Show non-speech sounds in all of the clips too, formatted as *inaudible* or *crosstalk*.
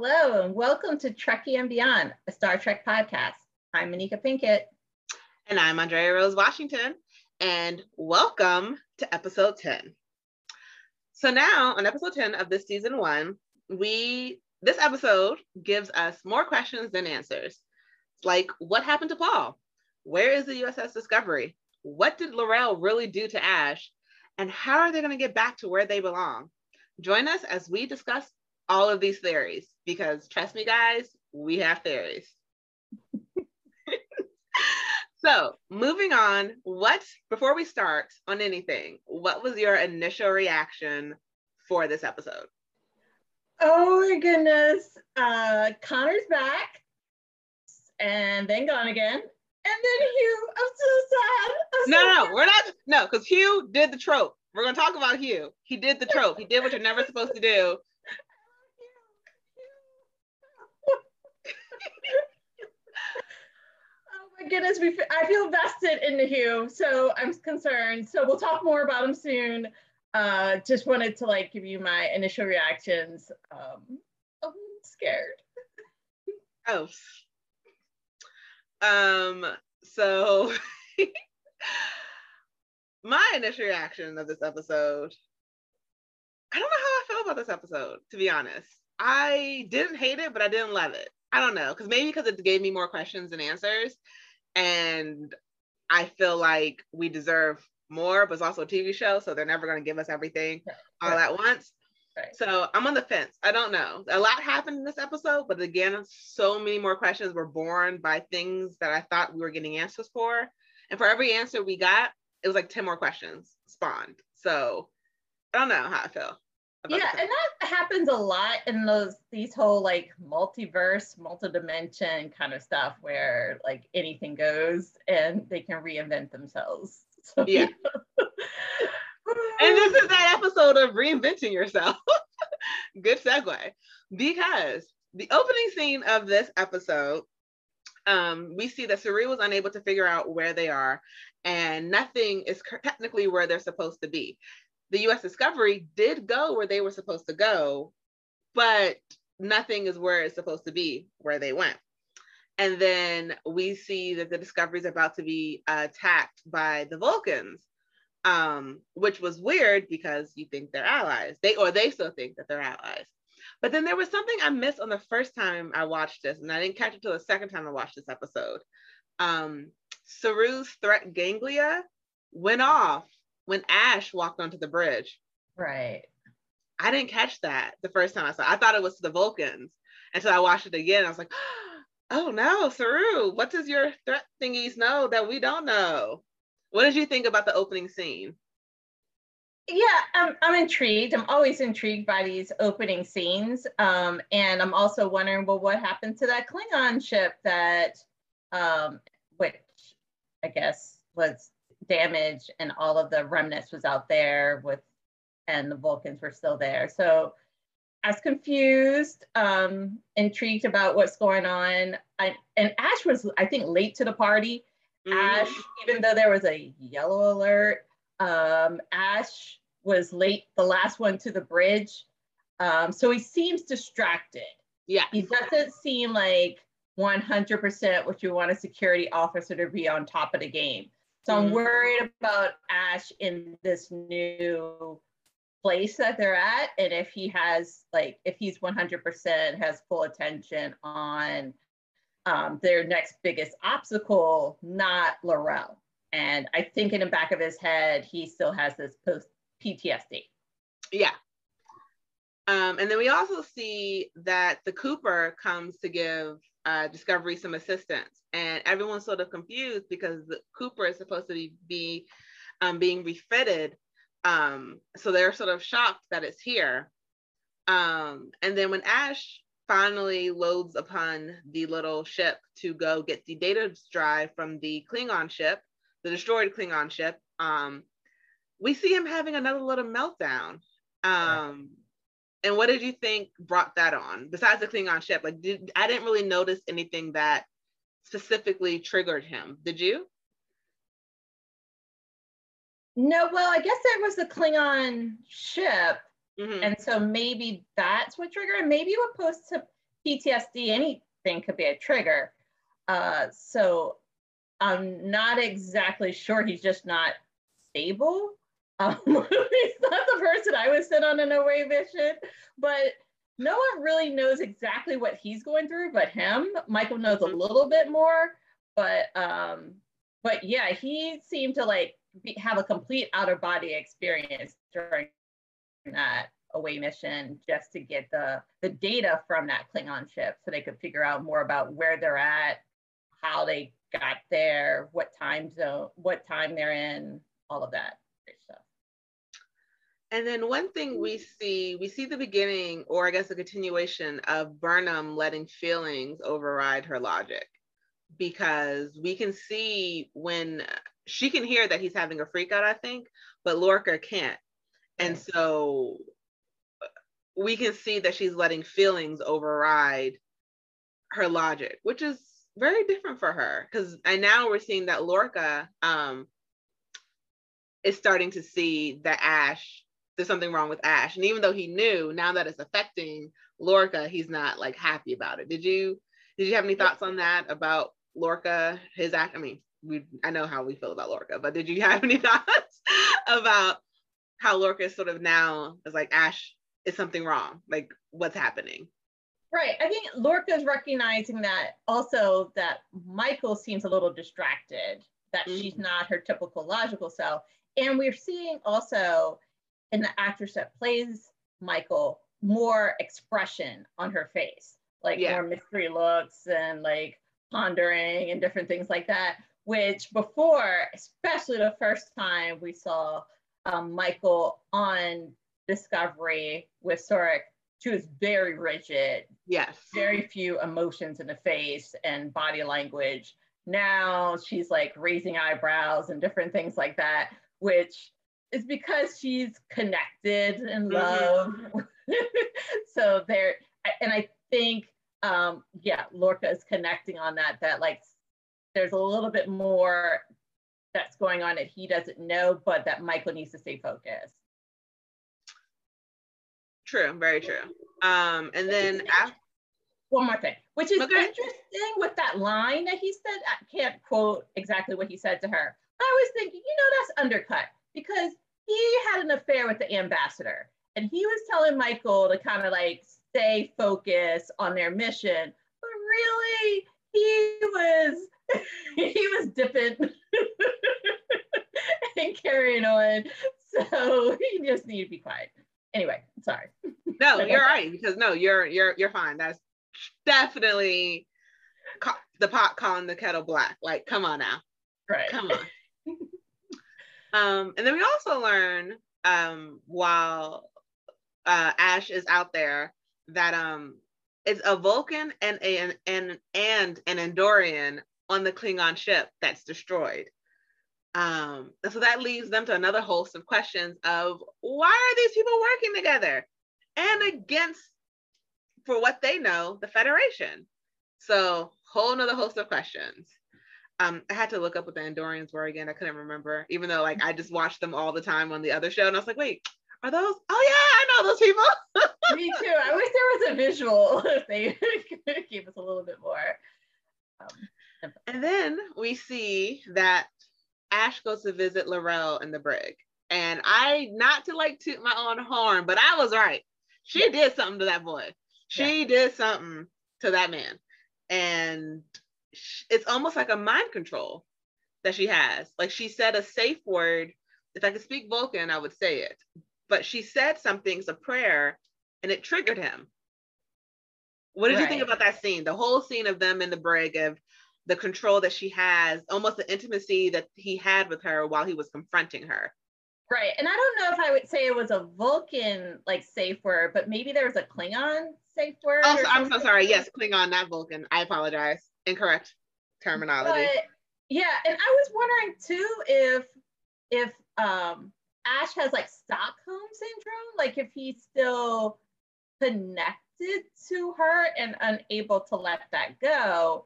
Hello, and welcome to Trekkie and Beyond, a Star Trek podcast. I'm Moneca Pinkett. And I'm Andrea Rose Washington. And welcome to episode 10. So now on episode 10 of this season one, we this episode gives us more questions than answers. Like what happened to Paul? Where is the USS Discovery? What did L'Rell really do to Ash? And how are they going to get back to where they belong? Join us as we discuss all of these theories because trust me, guys, we have theories. *laughs* so, moving on, what, before we start on anything, what was your initial reaction for this episode? Oh my goodness. Uh, Connor's back and then gone again. And then Hugh, I'm so sad. I'm no, so no, sad. we're not. No, because Hugh did the trope. We're gonna talk about Hugh. He did the trope. He did what you're never supposed to do. Oh my goodness, we, I feel vested in Hugh, so I'm concerned. So we'll talk more about him soon. Uh, just wanted to like give you my initial reactions. Um, I'm scared. *laughs* Oh. Um, so *laughs* my initial reaction of this episode, I don't know how I feel about this episode, to be honest. I didn't hate it, but I didn't love it. I don't know, because maybe because it gave me more questions than answers. And I feel like we deserve more, but it's also a TV show, so they're never going to give us everything Right. all at once. Right. So I'm on the fence. I don't know. A lot happened in this episode, but again, so many more questions were born by things that I thought we were getting answers for. And for every answer we got, it was like 10 more questions spawned. So I don't know how I feel. Yeah and that happens a lot in those these whole like multiverse multi-dimension kind of stuff where like anything goes and they can reinvent themselves *laughs* so, Yeah. And this is that episode of reinventing yourself. *laughs* Good segue. Because the opening scene of this episode, um, we see that Saru was unable to figure out where they are, and nothing is technically where they're supposed to be. The US Discovery did go where they were supposed to go, but nothing is where it's supposed to be where they went. And then we see that the Discovery is about to be attacked by the Vulcans um, which was weird because you think they're allies. They or they still think that they're allies. But then there was something I missed on the first time I watched this, and I didn't catch it till the second time I watched this episode. Um, Saru's threat ganglia went off when Ash walked onto the bridge. right I didn't catch that the first time I saw it. I thought it was the Vulcans. Until I watched it again. I was like, *gasps* oh no, Saru, what does your threat thingies know that we don't know? What did you think about the opening scene? yeah I'm, I'm intrigued i'm always intrigued by these opening scenes um, and i'm also wondering well what happened to that klingon ship that um, which i guess was damaged and all of the remnants was out there with and the vulcans were still there so i was confused um, intrigued about what's going on I, and ash was i think late to the party Ash, even though there was a yellow alert, um, Ash was late, the last one to the bridge. Um, so he seems distracted. Yeah. He doesn't seem like 100% what you want a security officer to be on top of the game. So I'm Mhm. worried about Ash in this new place that they're at. And if he has, like, if he's 100% has full attention on um, their next biggest obstacle, not L'Rell. And I think in the back of his head, he still has this post PTSD. Yeah. Um, and then we also see that the Cooper comes to give uh, Discovery some assistance, and everyone's sort of confused because the Cooper is supposed to be, be um, being refitted. Um, so they're sort of shocked that it's here. Um, and then when Ash finally loads upon the little ship to go get the data drive from the Klingon ship, the destroyed Klingon ship, um, we see him having another little meltdown. Um, and what did you think brought that on? Besides the Klingon ship, like did I didn't really notice anything that specifically triggered him. Did you? No, well, I guess it was the Klingon ship. Mhm. And so maybe that's what triggered. Maybe what post to PTSD, anything could be a trigger. Uh, so I'm not exactly sure. He's just not stable. Um, *laughs* he's not the person I would send on an away mission, but no one really knows exactly what he's going through but him. Michael knows a little bit more, but um, but yeah, he seemed to like be, have a complete out of body experience during that away mission just to get the the data from that Klingon ship so they could figure out more about where they're at, how they got there, what time zone, what time they're in, all of that. And then one thing we see, we see the beginning, or I guess a continuation of Burnham letting feelings override her logic. Because we can see when she can hear that he's having a freak out, I think, but Lorca can't. And so we can see that she's letting feelings override her logic, which is very different for her. Because and now we're seeing that Lorca um, is starting to see that Ash, there's something wrong with Ash. And even though he knew, now that it's affecting Lorca, he's not like happy about it. Did you did you have any thoughts on that about Lorca, his act? I mean, we I know how we feel about Lorca, but did you *laughs* have any thoughts about how Lorca is sort of now is like Ash is something wrong? Like what's happening? Right. I think Lorca is recognizing that also that Michael seems a little distracted, that mm-hmm. she's not her typical logical self. And we're seeing also in the actress that plays Michael more expression on her face, like yeah. more mystery looks and like pondering and different things like that. Which before, especially the first time we saw um, Michael on Discovery with Sarek, she was very rigid. Yes. Very few emotions in the face and body language. Now she's like raising eyebrows and different things like that, which is because she's connected in mm-hmm. love. *laughs* so there, and I think, um, yeah, Lorca is connecting on that, that like there's a little bit more that's going on that he doesn't know, but that Michael needs to stay focused. True, very true. Um, and then after, one more thing, which is okay. interesting with that line that he said. I can't quote exactly what he said to her. I was thinking, you know, that's undercut because he had an affair with the ambassador, and he was telling Michael to kind of like stay focused on their mission, but really, he was *laughs* he was dipping *laughs* and carrying on. So *laughs* he just needed to be quiet. Anyway, sorry. No, you're right because no, you're you're you're fine. That's definitely the pot calling the kettle black. Like, come on now. Right. Come on. Um, and then we also learn um while uh Ash is out there that um it's a Vulcan and a, an and and an Andorian on the Klingon ship that's destroyed. Um, so that leads them to another host of questions of why are these people working together and against, for what they know, the Federation? So whole another host of questions. Um, I had to look up what the Andorians were again. I couldn't remember, even though like I just watched them all the time on the other show, and I was like, wait, are those? Oh yeah, I know those people. *laughs* Me too. I wish there was a visual *laughs* if they *laughs* gave us a little bit more. Um, and then we see that Ash goes to visit L'Rell in the brig. And I, not to like toot my own horn, but I was right. She yeah. did something to that boy. She yeah. did something to that man. And it's almost like a mind control that she has. Like she said a safe word. If I could speak Vulcan, I would say it. But she said something, a prayer, and it triggered him. What did right. you think about that scene? The whole scene of them in the brig of the control that she has, almost the intimacy that he had with her while he was confronting her. Right. And I don't know if I would say it was a Vulcan like safe word, but maybe there was a Klingon safe word. Oh, so, I'm so sorry. Yes, Klingon, not Vulcan. I apologize. Incorrect terminology. But, yeah, and I was wondering too if if um Ash has like Stockholm syndrome, like if he's still connected to her and unable to let that go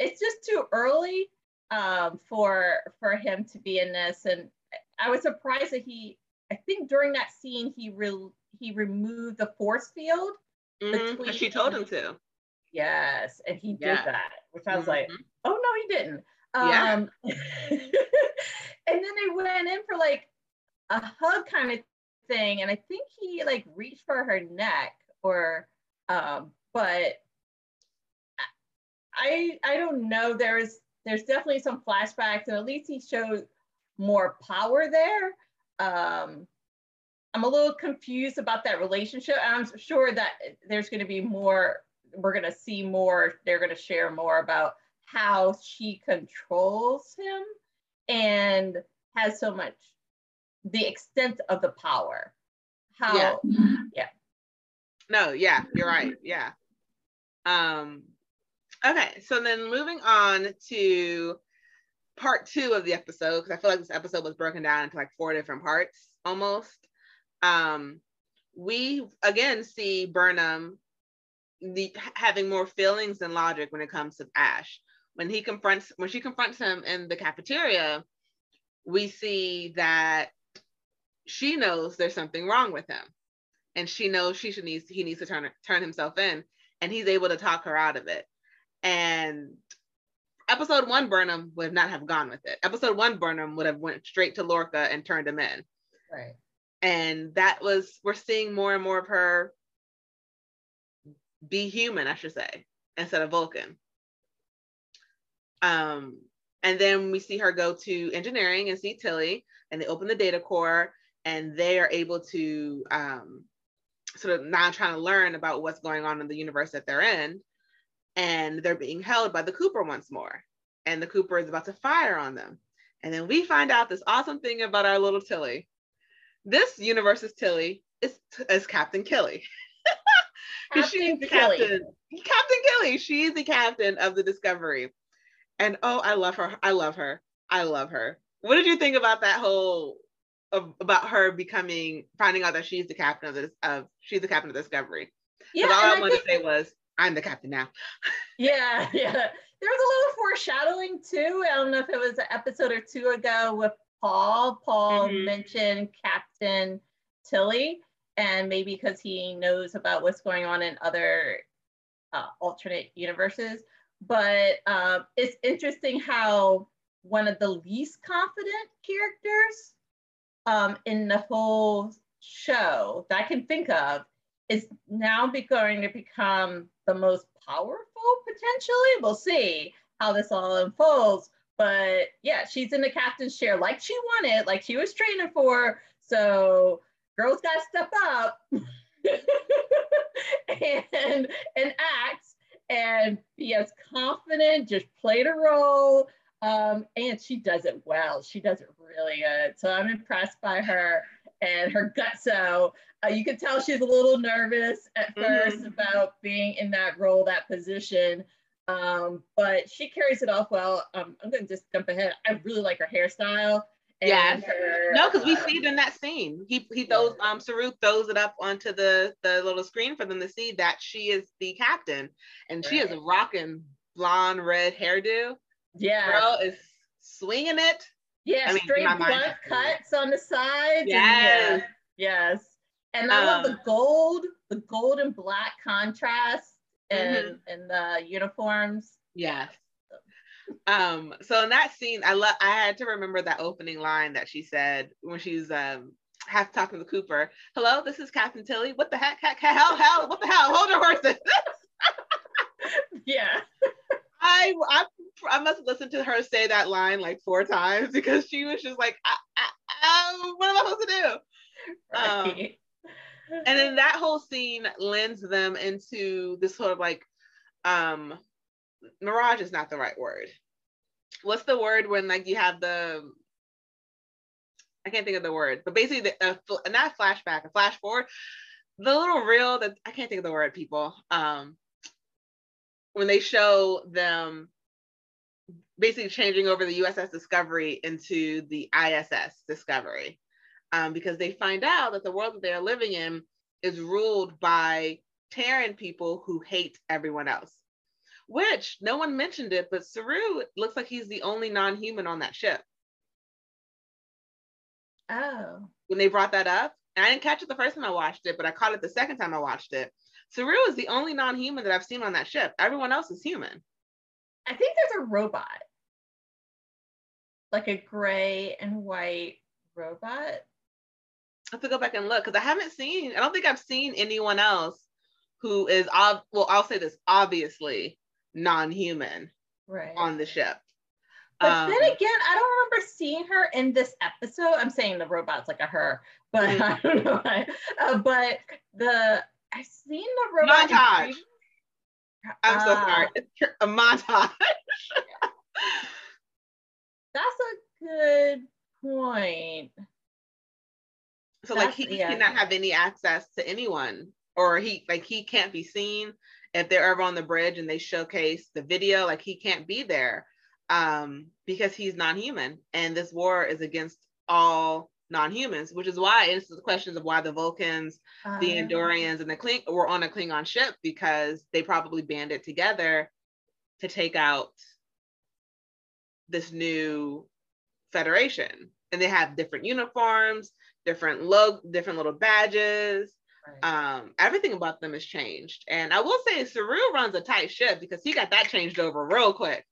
it's just too early um, for for him to be in this. And I was surprised that he. I think during that scene he re- he removed the force field. Mm-hmm, she told him to. Yes, and he did Yeah. that, which I was like, Mhm. oh no, he didn't. Yeah. Um, *laughs* and then they went in for like a hug kind of thing, and I think he like reached for her neck, or um, but I I don't know. There's there's definitely some flashbacks, and at least he showed more power there. Um, I'm a little confused about that relationship. and I'm sure that there's going to be more. We're going to see more. They're going to share more about how she controls him and has so much the extent of the power. How yeah. *laughs* No, yeah, you're right. Yeah. Um okay, so then moving on to part two of the episode, because I feel like this episode was broken down into like four different parts almost. Um we again see Burnham the having more feelings than logic when it comes to Ash. When he confronts when she confronts him in the cafeteria, we see that she knows there's something wrong with him and she knows she should needs he needs to turn turn himself in and he's able to talk her out of it and episode one burnham would not have gone with it episode one burnham would have went straight to lorca and turned him in right? and that was we're seeing more and more of her be human i should say instead of vulcan. Um and then we see her go to engineering and see tilly and they open the data core and they are able to um sort of now trying to learn about what's going on in the universe that they're in and they're being held by the cooper once more and the cooper is about to fire on them. And then we find out this awesome thing about our little tilly. This universe's tilly is, is captain killy *laughs* she's the Killy. captain captain killy she's the captain of the discovery and oh i love her i love her i love her what did you think about that whole of, about her becoming finding out that she's the captain of this of she's the captain of the discovery Yeah, all i I wanted think- to say was i'm the captain now *laughs* Yeah, yeah. There was a little foreshadowing too. I don't know if it was an episode or two ago with Paul. Paul Mhm. mentioned Captain Tilly, and maybe because he knows about what's going on in other uh, alternate universes. But um, it's interesting how one of the least confident characters um, in the whole show that I can think of is now be going to become the most powerful potentially. We'll see how this all unfolds. But yeah, she's in the captain's chair like she wanted, like she was training for. So girls got to step up *laughs* and and act and be as confident, just played a role. Um, and she does it well. She does it really good. So I'm impressed by her and her gutso. Uh, you can tell she's a little nervous at Mhm. 1st about being in that role, that position. Um, but she carries it off well. Um, I'm going to just jump ahead. I really like her hairstyle. And Yes. her, no because we uh, see it in that scene he he throws um saru throws it up onto the the little screen for them to see that she is the captain and she is Right. rocking blonde red hairdo Yeah. girl is swinging it Yeah, I mean, straight blunt cuts on the sides. and Yes. yeah, yes. And I love Um, the gold, the gold and black contrast Mm-hmm. and and the uniforms. Yes. Um, so in that scene, I love I had to remember that opening line that she said when she's um half talking to Cooper. Hello, this is Captain Tilly. What the heck? heck hell, hell, what the hell? Hold your horses. *laughs* Yeah. *laughs* I, I I must have listened to her say that line like four times *laughs* because she was just like, I, I, um, what am I supposed to do? Um, Right. and then that whole scene lends them into this sort of like um mirage is not the right word what's the word when like you have the i can't think of the word but basically the, uh, not flashback a flash forward the little reel that i can't think of the word people um when they show them basically changing over the uss discovery into the iss discovery um, because they find out that the world that they're living in is ruled by Terran people who hate everyone else. Which no one mentioned it, but Saru looks like he's the only non-human on that ship. oh. When they brought that up, and I didn't catch it the first time I watched it, but I caught it the second time I watched it. Saru is the only non-human that I've seen on that ship. Everyone else is human. I think there's a robot, like a gray and white robot. I have to go back and look because I haven't seen. I don't think I've seen anyone else who is ob- well. I'll say this obviously non-human right. on the ship. But um, then again, I don't remember seeing her in this episode. I'm saying the robot's like a her, but mm-hmm. *laughs* I don't know. Why. Uh, but the I've seen the robot montage. I'm uh, so sorry. *laughs* A montage. *laughs* That's a good point. So That's, like he yeah. cannot have any access to anyone, or he like he can't be seen if they're ever on the bridge and they showcase the video. Like he can't be there um, because he's non-human, and this war is against all non-humans, which is why it's the questions of why the Vulcans, uh, the uh-huh. Andorians, and the Kling were on a Klingon ship because they probably banded together to take out this new federation. And they have different uniforms, different logo, different little badges. Right. Um, everything about them has changed. And I will say Saru runs a tight ship because he got that changed over real quick.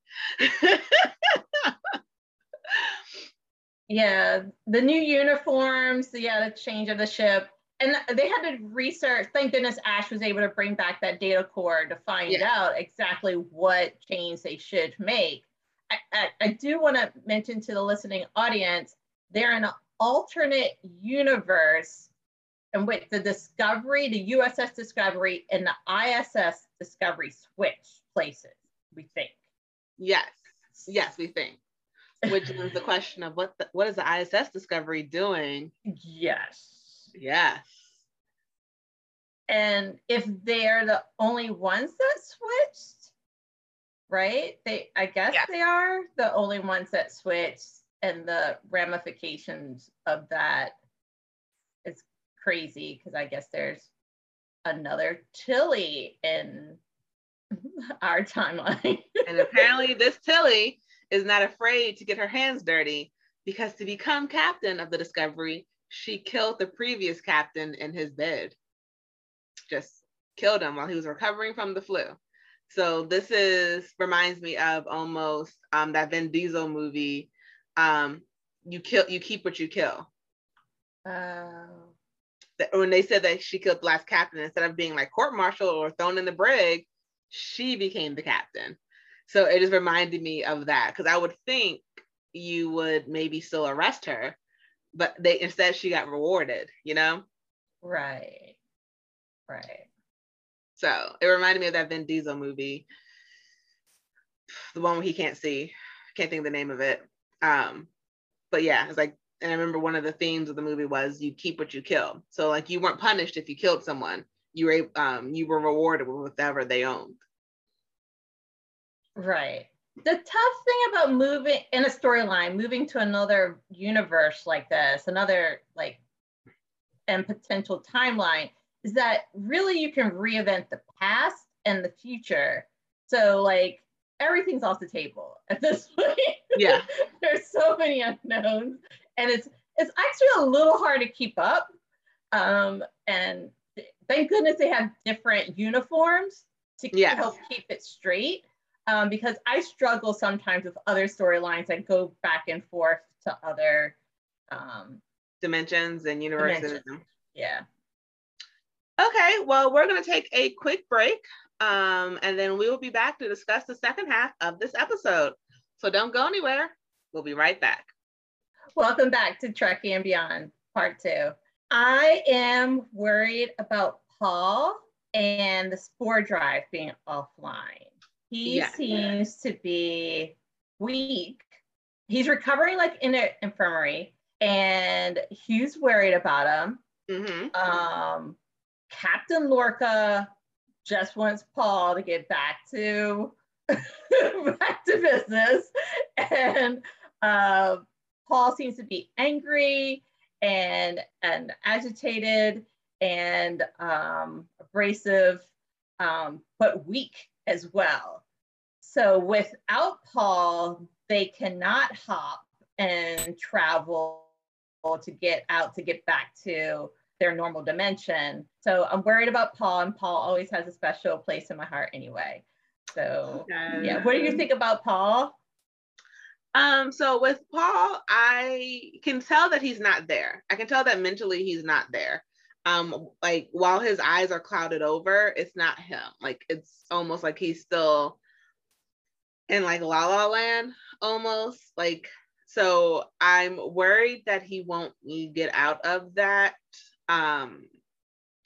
yeah, the new uniforms, yeah, the change of the ship. And they had to research. Thank goodness Ash was able to bring back that data core to find yeah. out exactly what change they should make. I, I, I do want to mention to the listening audience, they're in an alternate universe in which the Discovery, the USS Discovery, and the ISS Discovery switch places, we think. Yes. Yes, we think. Which is the question of what the, what is the ISS Discovery doing? Yes. Yes. And if they're the only ones that switched, right? They I guess yes. they are the only ones that switched and the ramifications of that crazy because I guess there's another Tilly in *laughs* our timeline. and apparently, this Tilly is not afraid to get her hands dirty because to become captain of the Discovery, she killed the previous captain in his bed. Just killed him while he was recovering from the flu. So this is reminds me of almost um, that Vin Diesel movie. Um, you kill, you keep what you kill. Oh. When they said that she killed the last captain, instead of being like court martial or thrown in the brig, she became the captain. So it just reminded me of that because I would think you would maybe still arrest her, but they instead she got rewarded, you know? Right. Right. So it reminded me of that Vin Diesel movie, the one where he can't see. Can't think of the name of it. Um, but yeah, it's like, and I remember one of the themes of the movie was you keep what you kill. So like you weren't punished if you killed someone you were um you were rewarded with whatever they owned. Right. The tough thing about moving in a storyline, moving to another universe like this, another like and potential timeline, is that really you can reinvent the past and the future. So like everything's off the table at this *laughs* point. Yeah. There's so many unknowns. And it's it's actually a little hard to keep up. Um, and thank goodness they have different uniforms to yes. help keep it straight. Um, because I struggle sometimes with other storylines that go back and forth to other um, dimensions and universes. Dimensions. Yeah. Okay, well, we're going to take a quick break um, and then we will be back to discuss the second half of this episode. So don't go anywhere. We'll be right back. Welcome back to Trekkie and Beyond, part two. I am worried about Paul and the spore drive being offline. He yeah. seems to be weak. He's recovering like in an infirmary, and he's worried about him. Mm-hmm. Um, Captain Lorca just wants Paul to get back to *laughs* back to business, and uh, Paul seems to be angry and and agitated and um, abrasive, um, but weak as well. So without Paul, they cannot hop and travel to get out to get back to their normal dimension. So I'm worried about Paul, and Paul always has a special place in my heart anyway. So okay. yeah, what do you think about Paul? Um, so with Paul, I can tell that he's not there. I can tell that mentally he's not there. Um, like while his eyes are clouded over, it's not him. Like it's almost like he's still in like La La Land almost. Like so I'm worried that he won't get out of that. Um,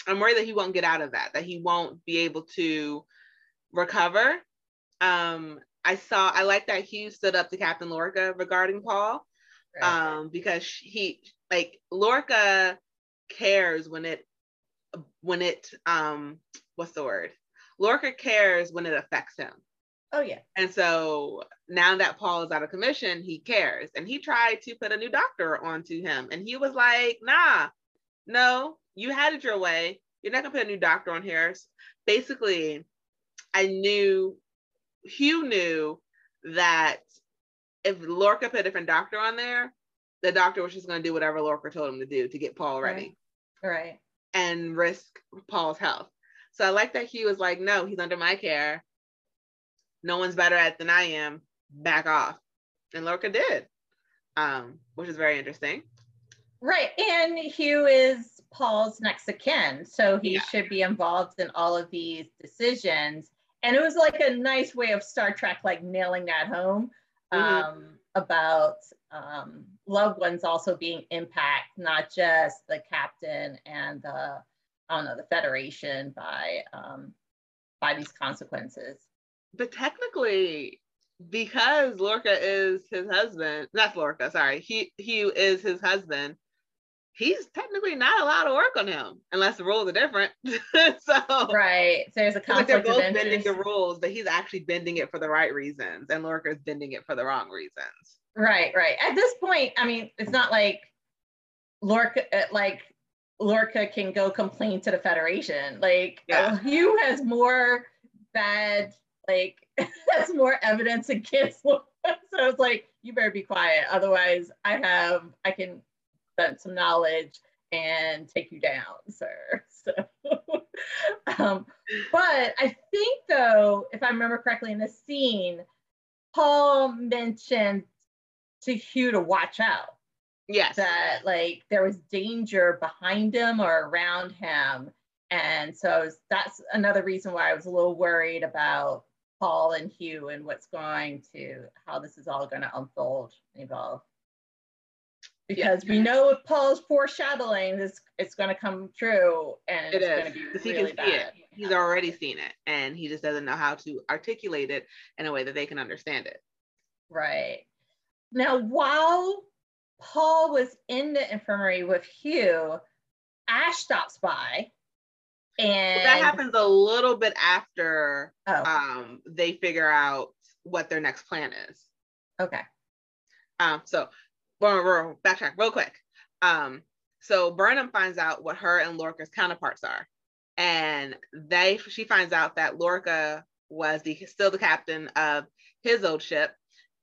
I'm worried that he won't get out of that, that he won't be able to recover. Um, I saw, I like that Hugh stood up to Captain Lorca regarding Paul, right. um, because he, like, Lorca cares when it, when it, um, what's the word? Lorca cares when it affects him. Oh yeah. And so now that Paul is out of commission, he cares. And he tried to put a new doctor onto him. And he was like, nah, no, you had it your way. You're not gonna put a new doctor on here. Basically, I knew Hugh knew that if Lorca put a different doctor on there, the doctor was just gonna do whatever Lorca told him to do to get Paul ready. Right. right. And risk Paul's health. So I like that Hugh was like, no, he's under my care no one's better at than I am, back off. And Lorca did, um, which is very interesting. Right. And Hugh is Paul's next of kin. So he yeah. should be involved in all of these decisions. And it was like a nice way of Star Trek, like nailing that home mm-hmm. um, about um, loved ones also being impact, not just the captain and the, I don't know, the Federation by um, by these consequences but technically, because Lorca is his husband, not Lorca, sorry, he he is his husband. He's technically not allowed to work on him unless the rules are different. *laughs* so right, so there's a conflict. Like they're both bending the rules, but he's actually bending it for the right reasons, and Lorca's bending it for the wrong reasons. Right, right. At this point, I mean, it's not like Lorca, uh, like Lorca can go complain to the Federation. Like yeah. *laughs* Hugh has more bad like *laughs* that's more evidence against so it's like you better be quiet otherwise i have i can some knowledge and take you down sir. *laughs* So um, but i think though if i remember correctly in the scene paul mentioned to hugh to watch out. Yes. That like there was danger behind him or around him. And so that's another reason why i was a little worried about Paul and Hugh and what's going to how this is all going to unfold and evolve. Because yeah. we know if Paul's foreshadowing this it's going to come true and it's going to be really he can bad. see it. He's already seen it and he just doesn't know how to articulate it in a way that they can understand it. Right. Now while Paul was in the infirmary with Hugh, Ash stops by and well, that happens a little bit after oh. um, they figure out what their next plan is. Okay. Um, so we'll, backtrack real quick. Um, so Burnham finds out what her and Lorca's counterparts are. And they she finds out that Lorca was the still the captain of his old ship,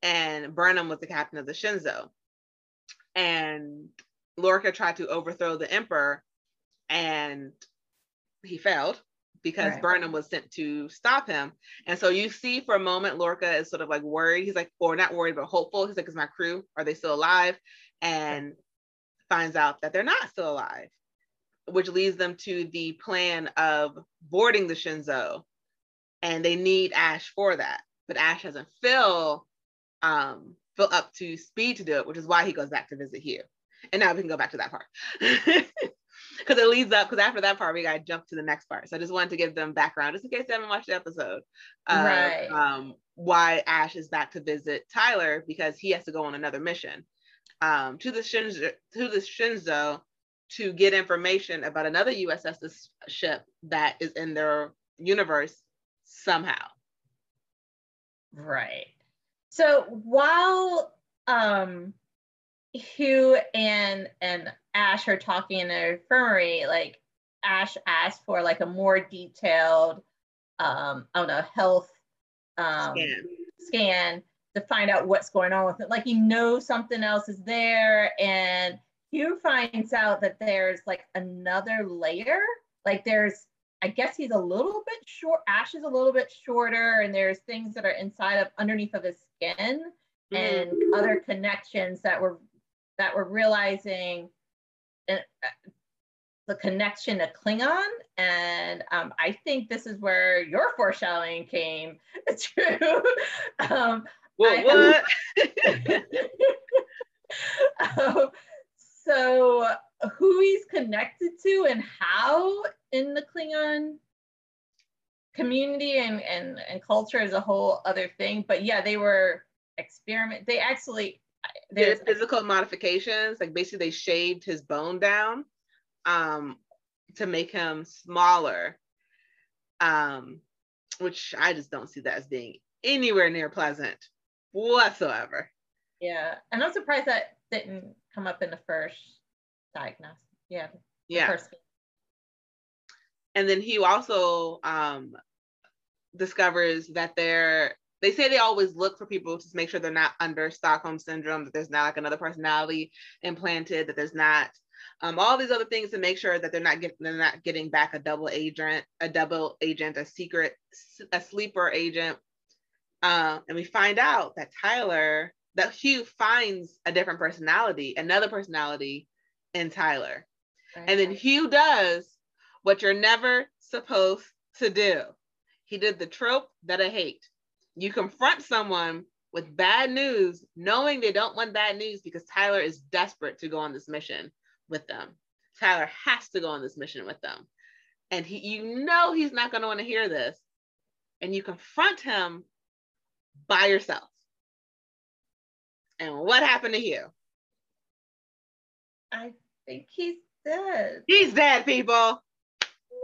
and Burnham was the captain of the Shenzhou. And Lorca tried to overthrow the Emperor, and he failed because right. Burnham was sent to stop him. And so you see for a moment, Lorca is sort of like worried. He's like, or not worried, but hopeful. He's like, is my crew, are they still alive? And finds out that they're not still alive, which leads them to the plan of boarding the Shenzhou. And they need Ash for that. But Ash doesn't feel um feel up to speed to do it, which is why he goes back to visit Hugh. And now we can go back to that part. *laughs* because it leads up because after that part we got to jump to the next part so i just wanted to give them background just in case they haven't watched the episode uh, right um, why ash is back to visit tyler because he has to go on another mission um, to the Shenzhou, to the Shenzhou to get information about another USS ship that is in their universe somehow. Right. So while um, Hugh and and Ash are talking in the infirmary, like Ash asked for like a more detailed, um, I don't know, health um, scan. scan to find out what's going on with it. Like he knows something else is there, and Hugh finds out that there's like another layer. Like there's, I guess he's a little bit short. Ash is a little bit shorter, and there's things that are inside of underneath of his skin mm. and other connections that were that we're realizing uh, the connection to Klingon. And um, I think this is where your foreshadowing came *laughs* true. um, well, what? um, *laughs* so who he's connected to and how in the Klingon community and, and, and culture is a whole other thing. But yeah, they were experiment. They actually there's physical modifications. Like basically they shaved his bone down um, to make him smaller, um, which I just don't see that as being anywhere near pleasant whatsoever. Yeah, and I'm surprised that didn't come up in the first diagnosis. Yeah. Yeah. First. And then he also um, discovers that they're they say they always look for people to make sure they're not under Stockholm syndrome, that there's not like another personality implanted, that there's not um, all these other things to make sure that they're not getting they're not getting back a double agent, a double agent, a secret, a sleeper agent. Uh, and we find out that Tyler that Hugh finds a different personality, another personality in Tyler. And then Hugh does what you're never supposed to do. He did the trope that I hate. You confront someone with bad news, knowing they don't want bad news because Tyler is desperate to go on this mission with them. Tyler has to go on this mission with them. And he you know he's not going to want to hear this. And you confront him by yourself. And what happened to you? I think he's dead. He's dead, people.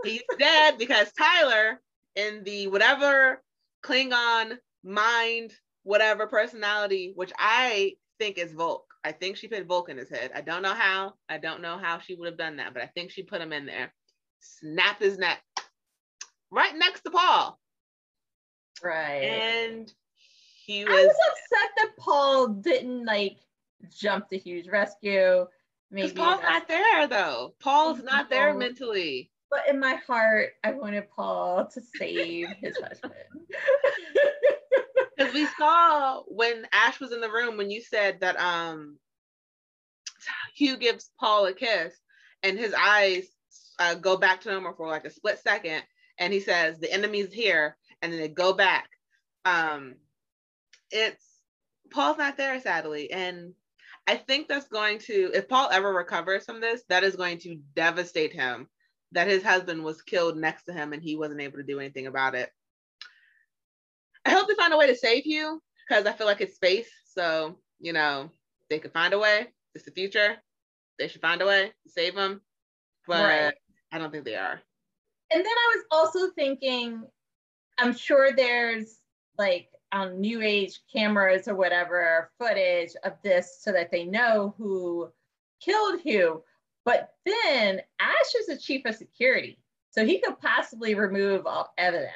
He's dead because Tyler, in the whatever Klingon mind, whatever personality, which I think is Voq. I think she put Voq in his head. I don't know how. I don't know how she would have done that, but I think she put him in there. Snapped his neck right next to Paul. Right. And he was. I was upset that Paul didn't like jump to Hugh's rescue. Maybe Paul's not there though. Paul's not there mentally. But in my heart, I wanted Paul to save his husband. *laughs* Because we saw when Ash was in the room when you said that um *sighs* Hugh gives Paul a kiss and his eyes uh, go back to normal for like a split second, and he says the enemy's here, and then they go back. Um, it's Paul's not there, sadly. And I think that's going to, if Paul ever recovers from this, that is going to devastate him that his husband was killed next to him and he wasn't able to do anything about it. I hope they find a way to save Hugh because I feel like it's space. So, you know, they could find a way. It's the future. They should find a way to save him. But right. I don't think they are. And then I was also thinking, I'm sure there's like on new age cameras or whatever footage of this so that they know who killed Hugh. But then Ash is the chief of security, so he could possibly remove all evidence.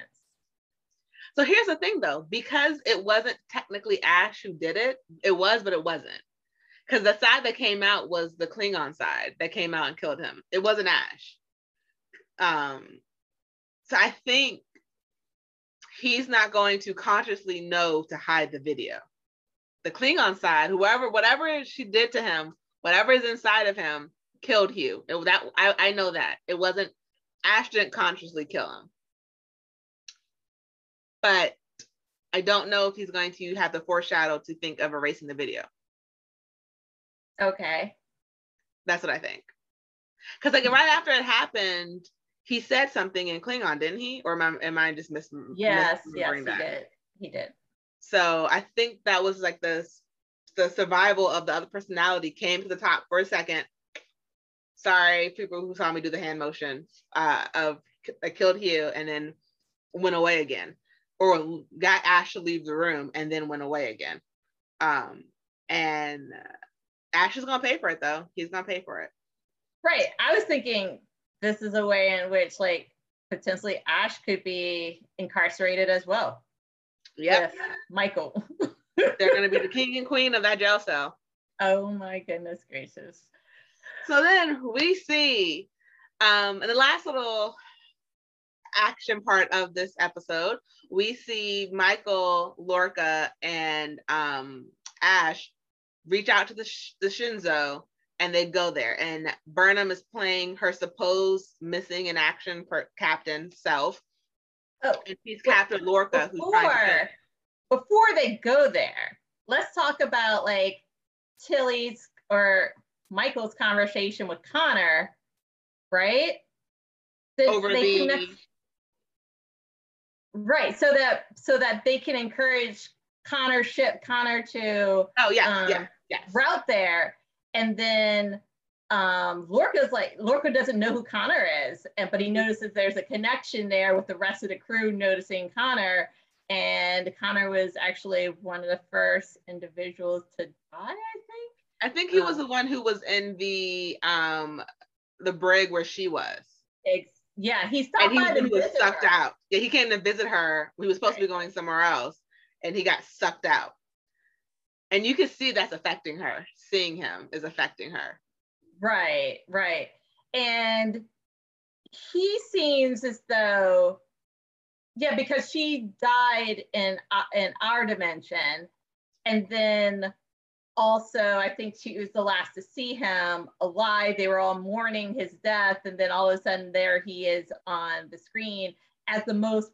So here's the thing though, because it wasn't technically Ash who did it, it was, but it wasn't. Because the side that came out was the Klingon side that came out and killed him. It wasn't Ash. Um, so I think he's not going to consciously know to hide the video. The Klingon side, whoever, whatever she did to him, whatever is inside of him, killed Hugh. It, that I, I know that it wasn't Ash didn't consciously kill him, but I don't know if he's going to have the foreshadow to think of erasing the video. Okay, that's what I think. Because like right after it happened, he said something in Klingon, didn't he? Or am I, am I just miss? Yes, yes, he did. He did. So I think that was like the the survival of the other personality came to the top for a second. Sorry, people who saw me do the hand motion uh, of I killed Hugh and then went away again, or got Ash to leave the room and then went away again. Um, and Ash is gonna pay for it though. He's gonna pay for it. Right. I was thinking this is a way in which like potentially Ash could be incarcerated as well. Yeah, Michael. *laughs* They're gonna be the king and queen of that jail cell. Oh my goodness gracious. So then we see um in the last little action part of this episode, we see Michael, Lorca, and um, Ash reach out to the, sh- the Shenzhou and they go there. And Burnham is playing her supposed missing in action for Captain Self. Oh, and she's Captain Lorca. Before, before they go there, let's talk about like Tilly's or Michael's conversation with Connor, right? Over the connect, Right. So that so that they can encourage Connor ship Connor to oh yeah, um, yeah, yes. route there. And then um Lorca's like Lorca doesn't know who Connor is, and but he notices there's a connection there with the rest of the crew noticing Connor. And Connor was actually one of the first individuals to die, I think. I think he um, was the one who was in the um the brig where she was. Exactly yeah, he stopped and he, he was sucked her. out. Yeah, he came to visit her. He was supposed right. to be going somewhere else, and he got sucked out. And you can see that's affecting her. Seeing him is affecting her. Right, right. And he seems as though, yeah, because she died in uh, in our dimension, and then also, I think she was the last to see him alive. They were all mourning his death. And then all of a sudden, there he is on the screen as the most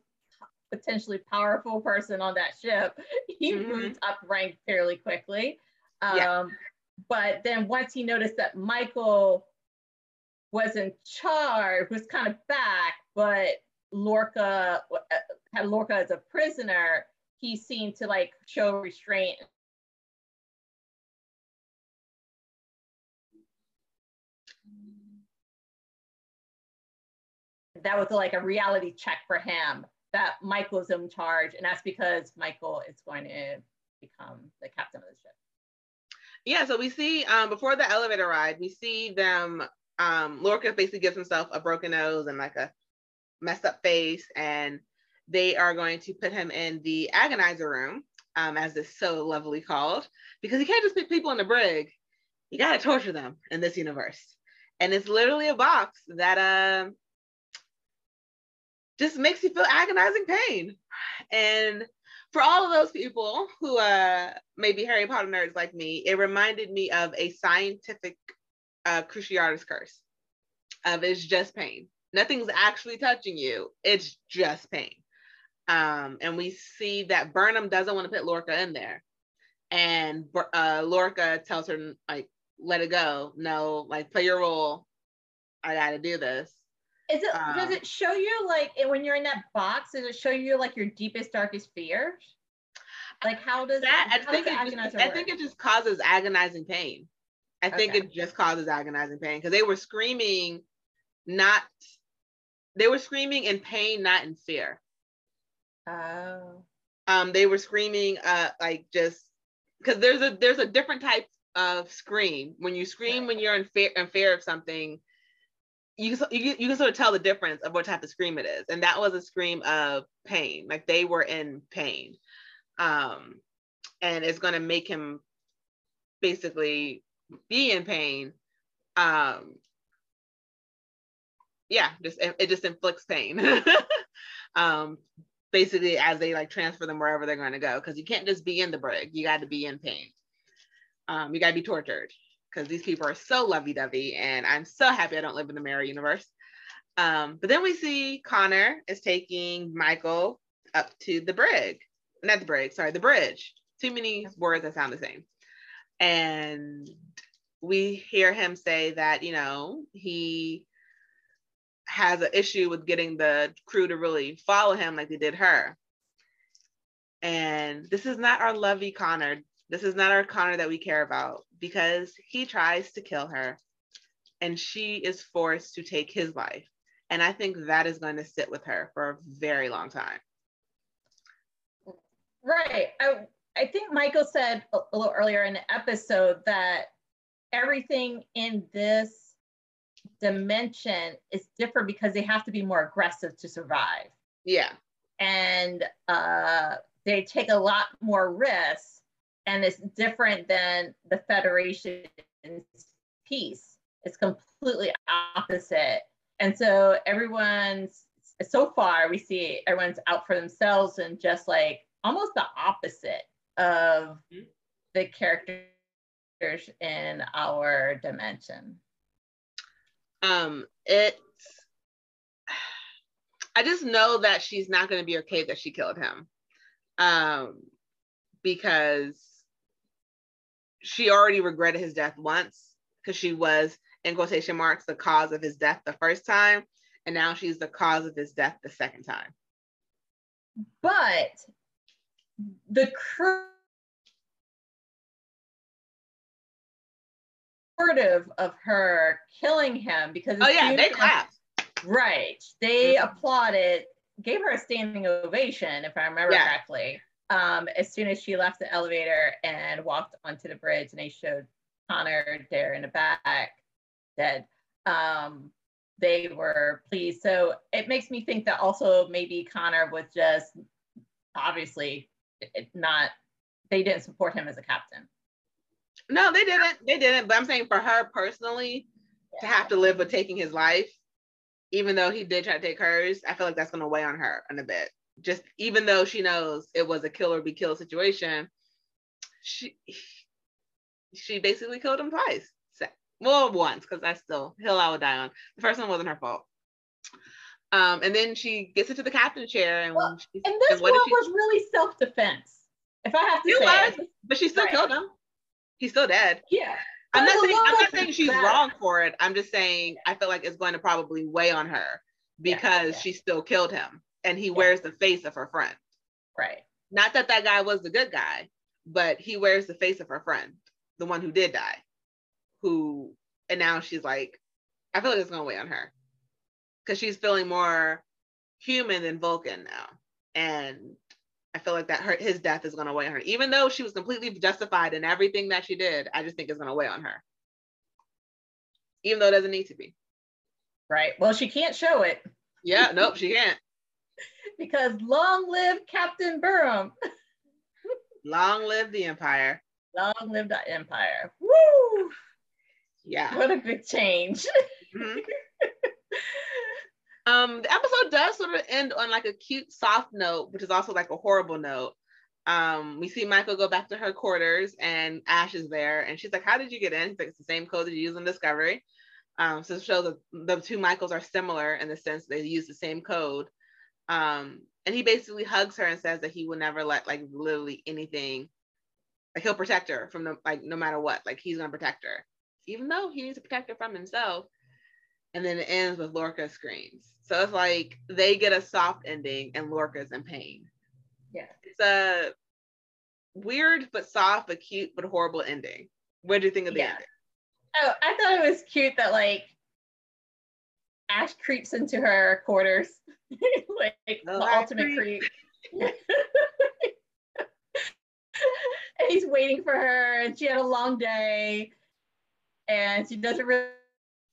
potentially powerful person on that ship. *laughs* He mm-hmm. moved up rank fairly quickly. Um, yeah. But then once he noticed that Michael was in charge, was kind of back, but Lorca uh, had Lorca as a prisoner, he seemed to like show restraint that was like a reality check for him that Michael's in charge, and that's because Michael is going to become the captain of the ship. Yeah, so we see um, before the elevator ride, we see them. Um, Lorca basically gives himself a broken nose and like a messed up face, and they are going to put him in the agonizer room, um, as it's so lovely called, because you can't just put people in the brig. You gotta torture them in this universe, and it's literally a box that um just makes you feel agonizing pain. And for all of those people who uh maybe Harry Potter nerds like me, it reminded me of a scientific uh Cruciatus curse of it's just pain. Nothing's actually touching you. It's just pain. Um, and we see that Burnham doesn't want to put Lorca in there. And uh, Lorca tells her, like, let it go. No, like, play your role. I got to do this. Is it um, does it show you like when you're in that box? Does it show you like your deepest, darkest fears? Like how does that? How I think it just, I think it just causes agonizing pain. I think okay. it just causes agonizing pain because they were screaming, not they were screaming in pain, not in fear. Oh. Um, they were screaming, uh, like just because there's a there's a different type of scream when you scream when you're in fear in fear of something you, you you can sort of tell the difference of what type of scream it is, and that was a scream of pain. Like they were in pain, um, and it's going to make him basically be in pain. Um, yeah, just it just inflicts pain. *laughs* um, basically, as they like transfer them wherever they're going to go, because you can't just be in the brig. You got to be in pain. Um, you got to be tortured because these people are so lovey-dovey and I'm so happy I don't live in the mirror universe. Um, but then we see Connor is taking Michael up to the brig, not the brig, sorry, the bridge. Too many words that sound the same. And we hear him say that, you know, he has an issue with getting the crew to really follow him like they did her. And this is not our lovey Connor. This is not our Connor that we care about because he tries to kill her and she is forced to take his life. And I think that is going to sit with her for a very long time. Right. I, I think Michael said a little earlier in the episode that everything in this dimension is different because they have to be more aggressive to survive. Yeah. And uh, they take a lot more risks and it's different than the Federation's peace it's completely opposite. And so everyone's so far we see everyone's out for themselves and just like almost the opposite of mm-hmm. the characters in our dimension. Um, it's I just know that she's not going to be okay that she killed him, um, because she already regretted his death once because she was in quotation marks the cause of his death the first time, and now she's the cause of his death the second time. But the supportive of her killing him because oh yeah, they clapped. Right, they mm-hmm. applauded, gave her a standing ovation, if I remember yeah. correctly. Um, as soon as she left the elevator and walked onto the bridge, and they showed Connor there in the back, dead. Um, they were pleased. So it makes me think that also maybe Connor was just obviously not, they didn't support him as a captain. No, they didn't. They didn't. But I'm saying for her personally, yeah. to have to live with taking his life, even though he did try to take hers, I feel like that's going to weigh on her in a bit. Just even though she knows it was a kill or be killed situation, she she basically killed him twice. Well, once because I still hill I would die on. The first one wasn't her fault. Um, and then she gets into the captain chair, and well, and this and one she, was really self defense. If I have to it say, was, but she still right. killed him. He's still dead. Yeah. I'm not saying I'm not saying she's wrong for it. I'm just saying I feel like it's going to probably weigh on her because yeah, yeah. she still killed him, and he yeah. wears the face of her friend. Right. Not that that guy was the good guy, but he wears the face of her friend, the one who did die who and now she's like, I feel like it's gonna weigh on her because she's feeling more human than Vulcan now, and I feel like that her his death is gonna weigh on her, even though she was completely justified in everything that she did. I just think it's gonna weigh on her, even though it doesn't need to be. Right. Well, she can't show it. Yeah. Nope. She can't. Because long live Captain Burnham. long live the Empire. Long live the Empire. Woo! Yeah. What a big change. Mm-hmm. um, the episode does sort of end on like a cute, soft note, which is also like a horrible note. Um, we see Michael go back to her quarters and Ash is there, and she's like, How did you get in? He's like, It's the same code that you use in Discovery. Um, so it shows that the two Michaels are similar in the sense they use the same code. Um, and he basically hugs her and says that he will never let like literally anything like he'll protect her from the like no matter what, like he's gonna protect her even though he needs to protect her from himself. And then it ends with Lorca screams. So it's like they get a soft ending and Lorca's in pain. Yeah. It's a weird but soft but cute but horrible ending. What do you think of the yeah. ending? Oh, I thought it was cute that like Ash creeps into her quarters. *laughs* like oh, the ultimate creep. *laughs* and he's waiting for her and she had a long day and she doesn't really,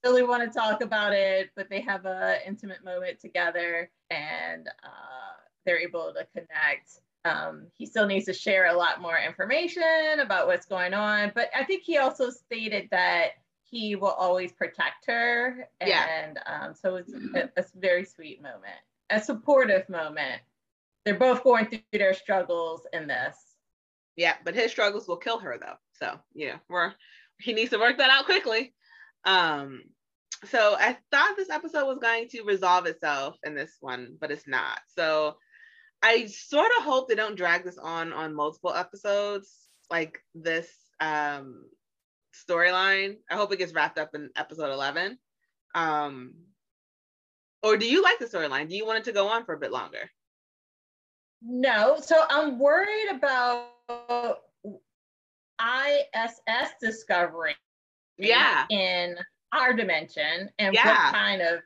really want to talk about it, but they have a intimate moment together and uh, they're able to connect. Um, he still needs to share a lot more information about what's going on, but I think he also stated that he will always protect her, and yeah. um, so it's a, a very sweet moment, a supportive moment. They're both going through their struggles in this. Yeah, but his struggles will kill her though. So yeah, we're he needs to work that out quickly. Um, so I thought this episode was going to resolve itself in this one, but it's not. So I sort of hope they don't drag this on on multiple episodes like this um, storyline. I hope it gets wrapped up in episode 11. Um, or do you like the storyline? Do you want it to go on for a bit longer? No. So I'm worried about ISS discovery yeah. in our dimension and yeah. what kind of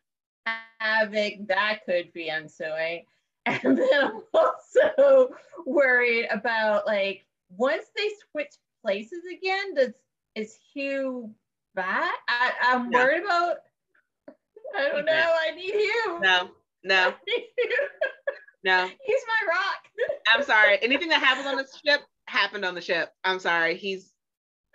havoc that could be ensuing. *laughs* And then I'm also worried about like once they switch places again, does is Hugh back? I, I'm no. worried about I don't know. I need Hugh. No, no. *laughs* no. He's my rock. *laughs* I'm sorry. Anything that happens on the ship, happened on the ship. I'm sorry. He's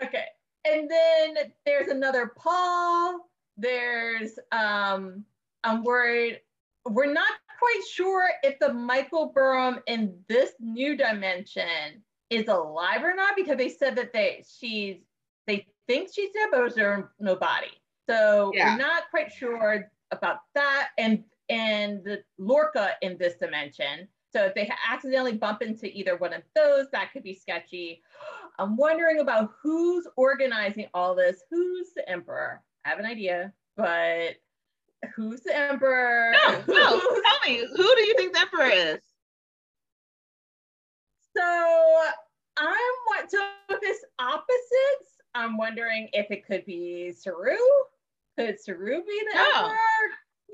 okay. and then there's another Paul. There's um, I'm worried. We're not quite sure if the Michael Burnham in this new dimension is alive or not because they said that they she's they think she's dead, but there's no body. So yeah. we're not quite sure about that. And and the Lorca in this dimension. So if they accidentally bump into either one of those, that could be sketchy. I'm wondering about who's organizing all this. Who's the emperor? I have an idea, but who's the emperor? No, *laughs* no. Tell me, who do you think the emperor is? So I'm what so it's opposites, I'm wondering if it could be Saru. Could Saru be the no. emperor?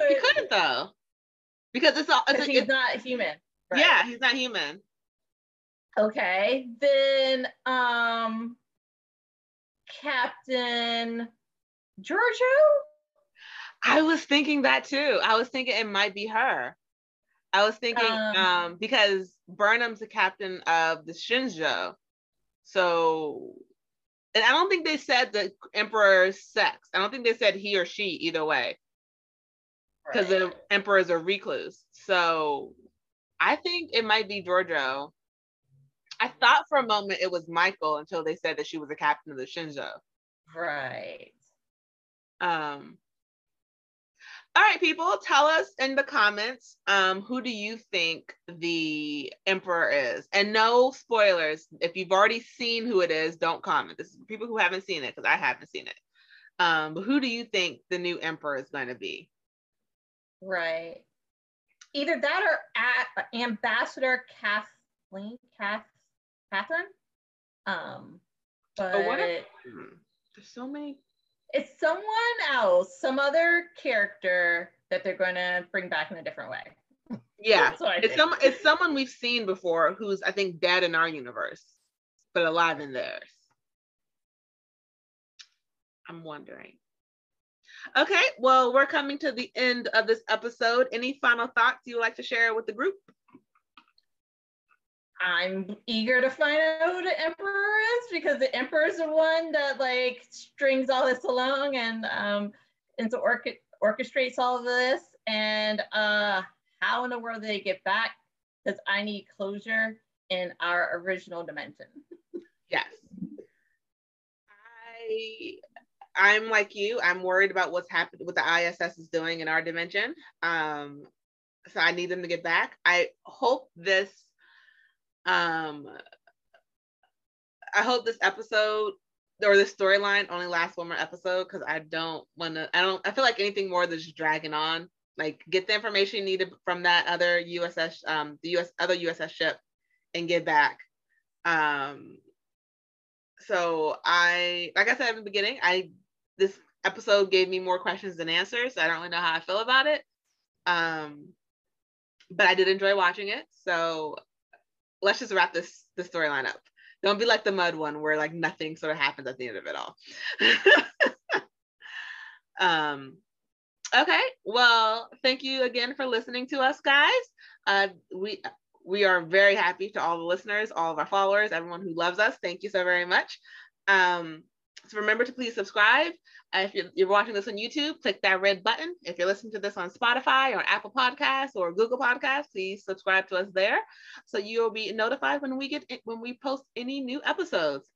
Could, he couldn't though. Because it's all it's, he's not human. Right? Yeah, he's not human. Okay. Then um Captain Georgiou? I was thinking that too. I was thinking it might be her. I was thinking um, um because Burnham's the captain of the Shenzhou. So and I don't think they said the emperor's sex. I don't think they said he or she either way. Because right. the emperor is a recluse. So I think it might be Georgiou. I thought for a moment it was Michael until they said that she was a captain of the Shenzhou. Right. Um. All right, people, tell us in the comments um, who do you think the emperor is, and no spoilers. If you've already seen who it is, don't comment. This is people who haven't seen it because I haven't seen it. Um, but who do you think the new emperor is going to be? Right. Either that or at, Ambassador Kathleen, Kath, Catherine. Um, but oh, what if, hmm, there's so many. It's someone else, some other character that they're going to bring back in a different way. Yeah, it's some it's someone we've seen before who's I think dead in our universe, but alive in theirs. I'm wondering. Okay, well, we're coming to the end of this episode. Any final thoughts you would like to share with the group? I'm eager to find out who the emperor is because the emperor is the one that like strings all this along and um and so orca- orchestrates all of this. And uh how in the world do they get back? Because I need closure in our original dimension. *laughs* yes. I I'm like you. I'm worried about what's happened, what the ISS is doing in our dimension. Um, so I need them to get back. I hope this. Um, I hope this episode or this storyline only lasts one more episode because I don't want to. I don't. I feel like anything more than just dragging on. Like get the information needed from that other USS, um, the US other USS ship, and get back. Um, so I, like I said in the beginning, I this episode gave me more questions than answers. So I don't really know how I feel about it. Um, but I did enjoy watching it. So let's just wrap this the storyline up. Don't be like the Mudd one where like nothing sort of happens at the end of it all. *laughs* um, okay, well, thank you again for listening to us, guys. Uh, we we are very happy to all the listeners, all of our followers, everyone who loves us. Thank you so very much. Um, so remember to please subscribe. Uh, if you're, you're, watching this on YouTube, click that red button. If you're listening to this on Spotify or Apple Podcasts or Google Podcasts, please subscribe to us there, so you'll be notified when we get when we post any new episodes.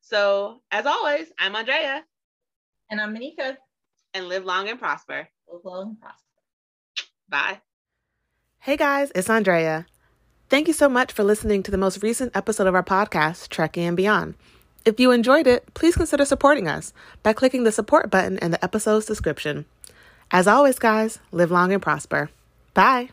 So as always, I'm Andrea, and I'm Moneca, and live long and prosper. Live long and prosper. Bye. Hey guys, it's Andrea. Thank you so much for listening to the most recent episode of our podcast, Trekkie and Beyond. If you enjoyed it, please consider supporting us by clicking the support button in the episode's description. As always, guys, live long and prosper. Bye.